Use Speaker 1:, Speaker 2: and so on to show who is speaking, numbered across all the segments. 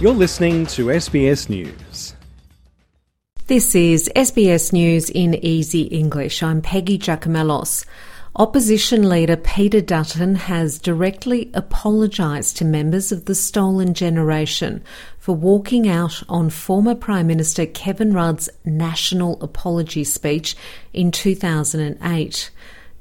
Speaker 1: You're listening to SBS News.
Speaker 2: This is SBS News in Easy English. I'm Peggy Giakoumelos. Opposition leader Peter Dutton has directly apologised to members of the Stolen Generation for walking out on former Prime Minister Kevin Rudd's national apology speech in 2008.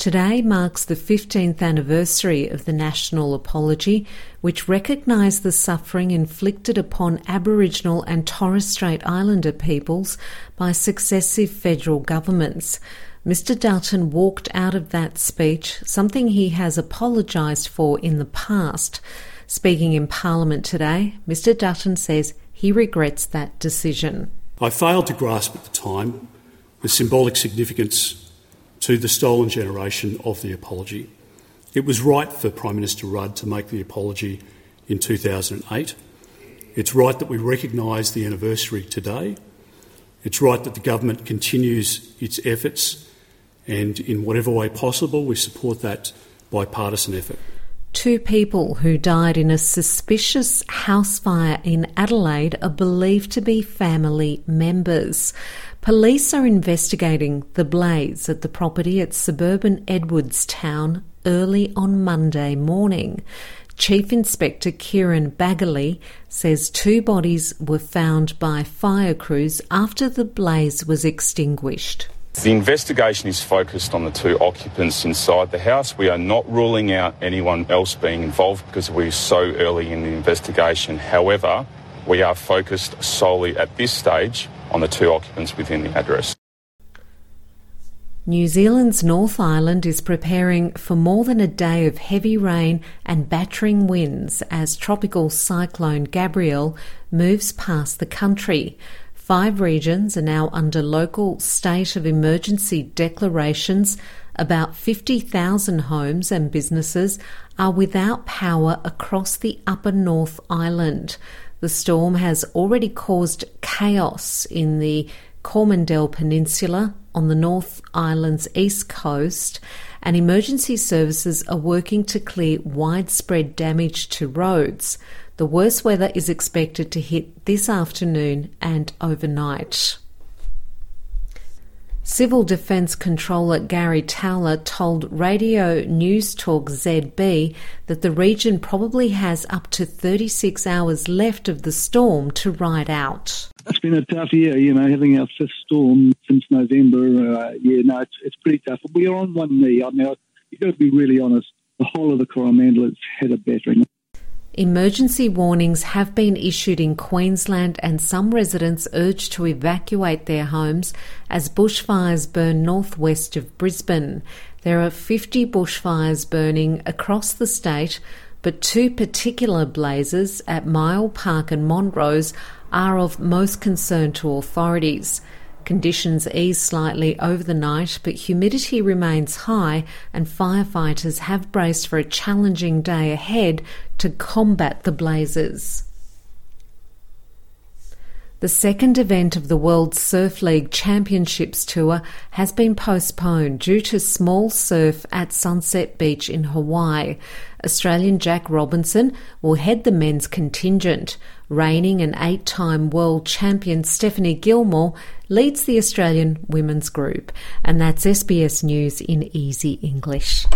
Speaker 2: Today marks the 15th anniversary of the National Apology, which recognised the suffering inflicted upon Aboriginal and Torres Strait Islander peoples by successive federal governments. Mr. Dutton walked out of that speech, something he has apologised for in the past. Speaking in Parliament today, Mr. Dutton says he regrets that decision.
Speaker 3: I failed to grasp at the time the symbolic significance to the stolen generation of the apology. It was right for Prime Minister Rudd to make the apology in 2008. It's right that we recognise the anniversary today. It's right that the government continues its efforts, and in whatever way possible, we support that bipartisan effort.
Speaker 2: Two people who died in a suspicious house fire in Adelaide are believed to be family members. Police are investigating the blaze at the property at suburban Edwardstown early on Monday morning. Chief Inspector Kieran Baggerly says two bodies were found by fire crews after the blaze was extinguished.
Speaker 4: The investigation is focused on the two occupants inside the house. We are not ruling out anyone else being involved because we're so early in the investigation. However, we are focused solely at this stage on the two occupants within the address.
Speaker 2: New Zealand's North Island is preparing for more than a day of heavy rain and battering winds as tropical cyclone Gabrielle moves past the country. Five regions are now under local state of emergency declarations. About 50,000 homes and businesses are without power across the upper North Island. The storm has already caused chaos in the Coromandel Peninsula on the North Island's east coast, and emergency services are working to clear widespread damage to roads. The worst weather is expected to hit this afternoon and overnight. Civil Defence Controller Gary Towler told Radio Newstalk ZB that the region probably has up to 36 hours left of the storm to ride out.
Speaker 5: It's been a tough year, you know, having our fifth storm since November. Uh, yeah, no, it's, it's pretty tough. We are on one knee. I mean, you've got to be really honest. The whole of the Coromandel has had a battering.
Speaker 2: Emergency warnings have been issued in Queensland, and some residents urged to evacuate their homes as bushfires burn northwest of Brisbane. There are 50 bushfires burning across the state, but two particular blazes at Mile Park and Montrose are of most concern to authorities. Conditions ease slightly over the night, but humidity remains high, and firefighters have braced for a challenging day ahead to combat the blazes. The second event of the World Surf League Championships Tour has been postponed due to small surf at Sunset Beach in Hawaii. Australian Jack Robinson will head the men's contingent. Reigning and eight time world champion Stephanie Gilmore leads the Australian women's group. And that's SBS News in easy English.